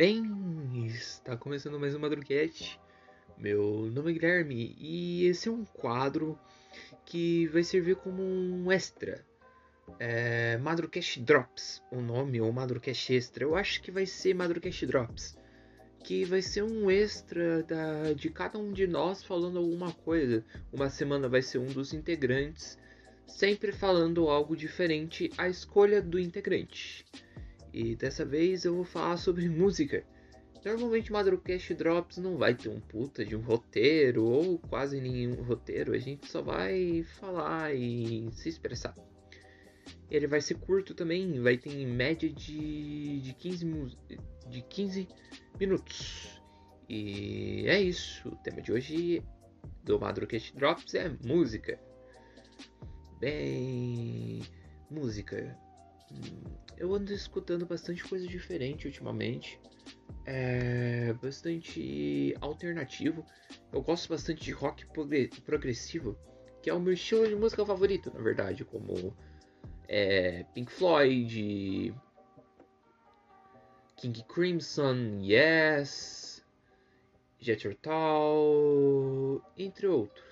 bem? Está começando mais um Madruguete. Meu nome é Guilherme e esse é um quadro que vai servir como um extra. É, Madrucast Drops, o nome, ou Madrucast Extra. Eu acho que vai ser Madrucast Drops. Que vai ser um extra da, de cada um de nós falando alguma coisa. Uma semana vai ser um dos integrantes, sempre falando algo diferente à escolha do integrante. E dessa vez eu vou falar sobre música. Normalmente Madrocast Drops não vai ter um puta de um roteiro ou quase nenhum roteiro, a gente só vai falar e se expressar. Ele vai ser curto também, vai ter em média de, de, 15, de 15 minutos. E é isso, o tema de hoje do Madrocast Drops é música. Bem, música. Eu ando escutando bastante coisa diferente ultimamente. É bastante alternativo. Eu gosto bastante de rock progressivo, que é o meu estilo de música favorito, na verdade, como é, Pink Floyd, King Crimson, Yes, Jethro Tull, entre outros.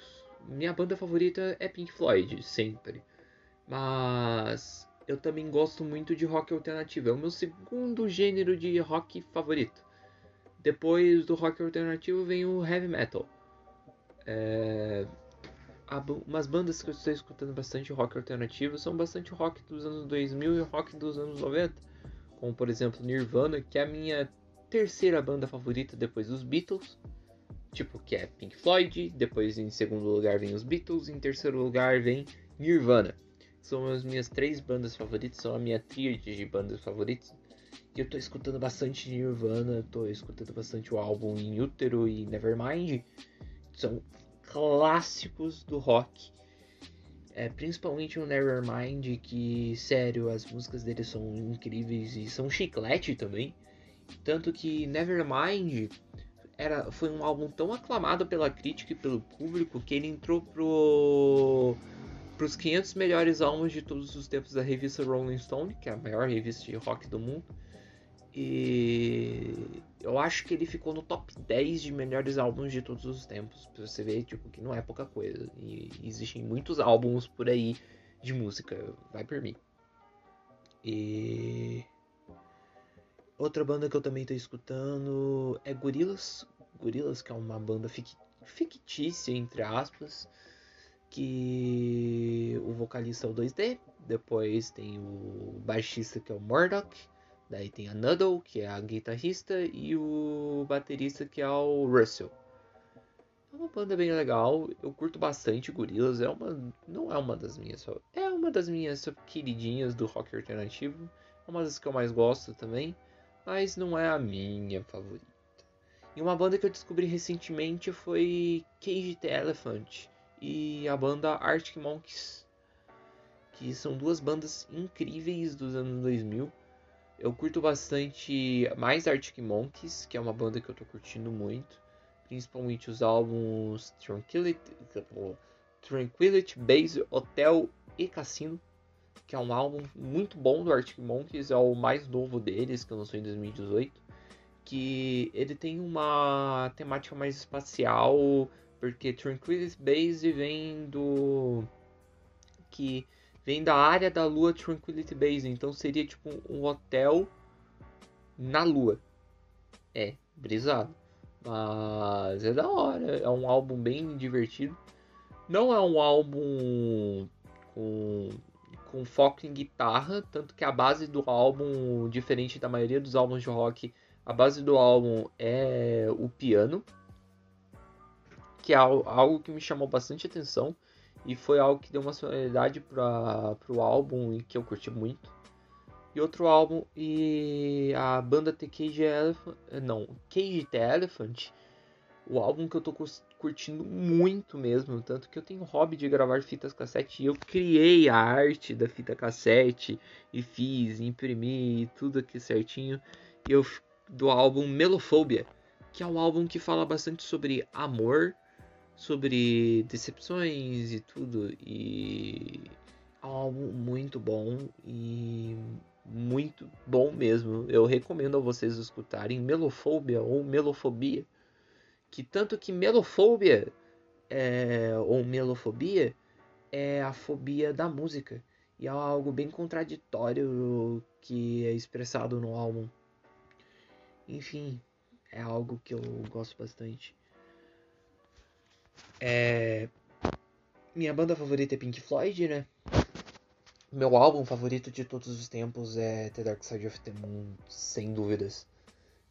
Minha banda favorita é Pink Floyd, sempre. Mas eu também gosto muito de rock alternativo. É o meu segundo gênero de rock favorito. Depois do rock alternativo vem o heavy metal. É... Umas bandas que eu estou escutando bastante rock alternativo são bastante rock dos anos 2000 e rock dos anos 90. Como por exemplo Nirvana, que é a minha terceira banda favorita depois dos Beatles. Tipo, que é Pink Floyd. Depois em segundo lugar vem os Beatles. Em terceiro lugar vem Nirvana são as minhas três bandas favoritas, são a minha tríade de bandas favoritas. E eu tô escutando bastante Nirvana, tô escutando bastante o álbum In Utero e Nevermind. São clássicos do rock. É, principalmente o Nevermind, que, sério, as músicas dele são incríveis e são chiclete também. Tanto que Nevermind era, foi um álbum tão aclamado pela crítica e pelo público que ele entrou pro para os 500 melhores álbuns de todos os tempos da revista Rolling Stone, que é a maior revista de rock do mundo. E eu acho que ele ficou no top 10 de melhores álbuns de todos os tempos. Pra você ver, tipo, que não é pouca coisa. E existem muitos álbuns por aí de música. Vai por mim. E. Outra banda que eu também tô escutando é Gorillaz. Gorillaz, que é uma banda fictícia, entre aspas que o vocalista é o 2D, depois tem o baixista que é o Murdoch, daí tem a Nuddle, que é a guitarrista, e o baterista que é o Russell. É uma banda bem legal, eu curto bastante Gorillaz, é uma não é uma das minhas, é uma das minhas queridinhas do rock alternativo, é uma das que eu mais gosto também, mas não é a minha favorita. E uma banda que eu descobri recentemente foi Cage the Elephant e a banda Arctic Monkeys, que são duas bandas incríveis dos anos 2000. Eu curto bastante mais Arctic Monkeys, que é uma banda que eu tô curtindo muito, principalmente os álbuns Tranquility, Tranquility Base, Hotel e Cassino, que é um álbum muito bom do Arctic Monkeys, é o mais novo deles, que lançou em 2018, que ele tem uma temática mais espacial, porque Tranquility Base vem do que vem da área da Lua Tranquility Base, então seria tipo um hotel na Lua. É, brisado. Mas é da hora, é um álbum bem divertido. Não é um álbum com, com foco em guitarra, tanto que a base do álbum, diferente da maioria dos álbuns de rock, a base do álbum é o piano que é algo que me chamou bastante atenção e foi algo que deu uma sonoridade para o álbum e que eu curti muito. E outro álbum e a banda The Cage Elephant, não, Cage the Elephant, o álbum que eu tô curtindo muito mesmo, tanto que eu tenho hobby de gravar fitas cassete e eu criei a arte da fita cassete e fiz, imprimi tudo aqui certinho. E eu do álbum Melofobia, que é um álbum que fala bastante sobre amor, sobre decepções e tudo. E é um álbum muito bom e muito bom mesmo. Eu recomendo a vocês escutarem Melofobia ou Melofobia, que tanto que Melofobia é, ou Melofobia é a fobia da música e é algo bem contraditório que é expressado no álbum. Enfim, é algo que eu gosto bastante. É... Minha banda favorita é Pink Floyd, né? Meu álbum favorito de todos os tempos é The Dark Side of the Moon, sem dúvidas.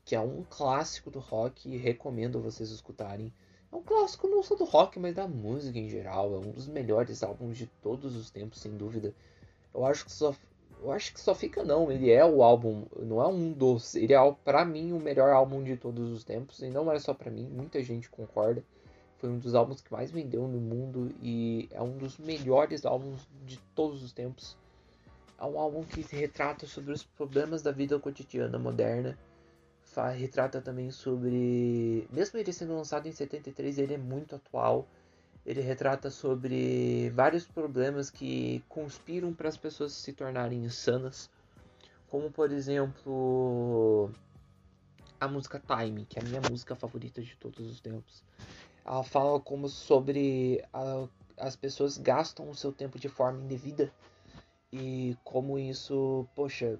Que é um clássico do rock e recomendo vocês escutarem. É um clássico não só do rock, mas da música em geral. É um dos melhores álbuns de todos os tempos, sem dúvida. Eu acho que só, eu acho que só fica não. Ele é o álbum, não é um dos. Ele é para mim o melhor álbum de todos os tempos e não é só para mim. Muita gente concorda. Foi um dos álbuns que mais vendeu no mundo e é um dos melhores álbuns de todos os tempos. É um álbum que retrata sobre os problemas da vida cotidiana moderna. Retrata também sobre. Mesmo ele sendo lançado em 73, ele é muito atual. Ele retrata sobre vários problemas que conspiram para as pessoas se tornarem insanas. Como, por exemplo, a música Time, que é a minha música favorita de todos os tempos ela fala como sobre a, as pessoas gastam o seu tempo de forma indevida e como isso, poxa,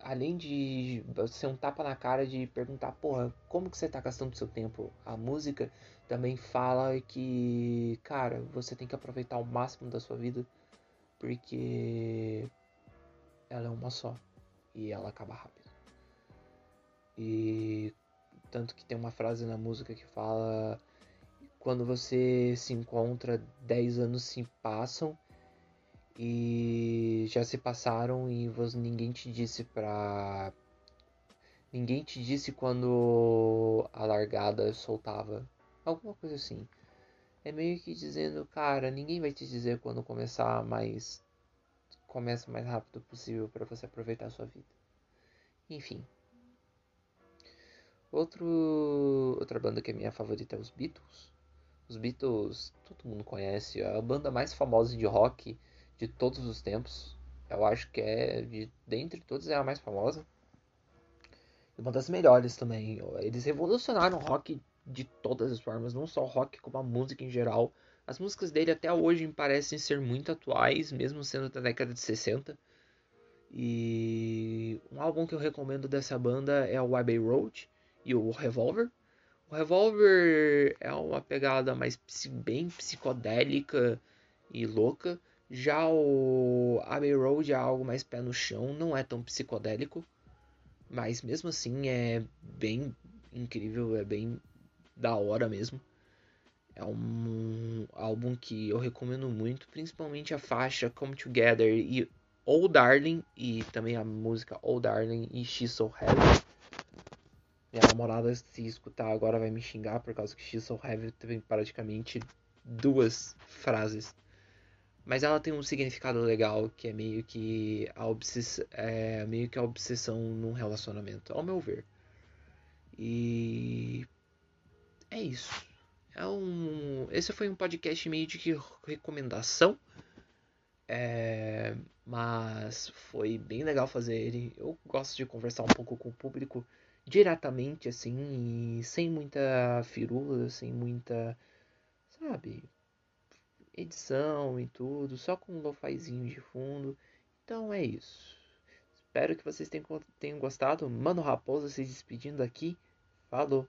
além de ser um tapa na cara de perguntar, porra, como que você tá gastando seu tempo? A música também fala que, cara, você tem que aproveitar o máximo da sua vida porque ela é uma só e ela acaba rápido. E tanto que tem uma frase na música que fala quando você se encontra, 10 anos se passam e já se passaram e você, ninguém te disse pra. Ninguém te disse quando a largada soltava. Alguma coisa assim. É meio que dizendo, cara, ninguém vai te dizer quando começar, mas começa o mais rápido possível para você aproveitar a sua vida. Enfim. Outro, outra banda que é minha favorita é os Beatles. Os Beatles, todo mundo conhece, é a banda mais famosa de rock de todos os tempos. Eu acho que é, de, dentre todas, é a mais famosa. E uma das melhores também. Eles revolucionaram o rock de todas as formas, não só o rock, como a música em geral. As músicas dele até hoje parecem ser muito atuais, mesmo sendo da década de 60. E um álbum que eu recomendo dessa banda é o Abbey Road e o Revolver. O Revolver é uma pegada mais bem psicodélica e louca. Já o Abbey Road é algo mais pé no chão, não é tão psicodélico, mas mesmo assim é bem incrível, é bem da hora mesmo. É um álbum que eu recomendo muito, principalmente a faixa Come Together e Oh Darling, e também a música Oh Darling e She's So Heavy. Minha namorada, se escutar agora, vai me xingar por causa que She's So Heavy tem praticamente duas frases. Mas ela tem um significado legal que é meio que a, obsess é, meio que a obsessão num relacionamento, ao meu ver. E é isso. É um, esse foi um podcast meio de recomendação. É, mas foi bem legal fazer ele. Eu gosto de conversar um pouco com o público diretamente assim, sem muita firula, sem muita, sabe, edição e tudo, só com um lofazinho de fundo. Então é isso. Espero que vocês tenham, tenham gostado. Mano Raposa se despedindo aqui. Falou!